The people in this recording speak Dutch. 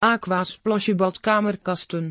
Aqua Splasje badkamerkasten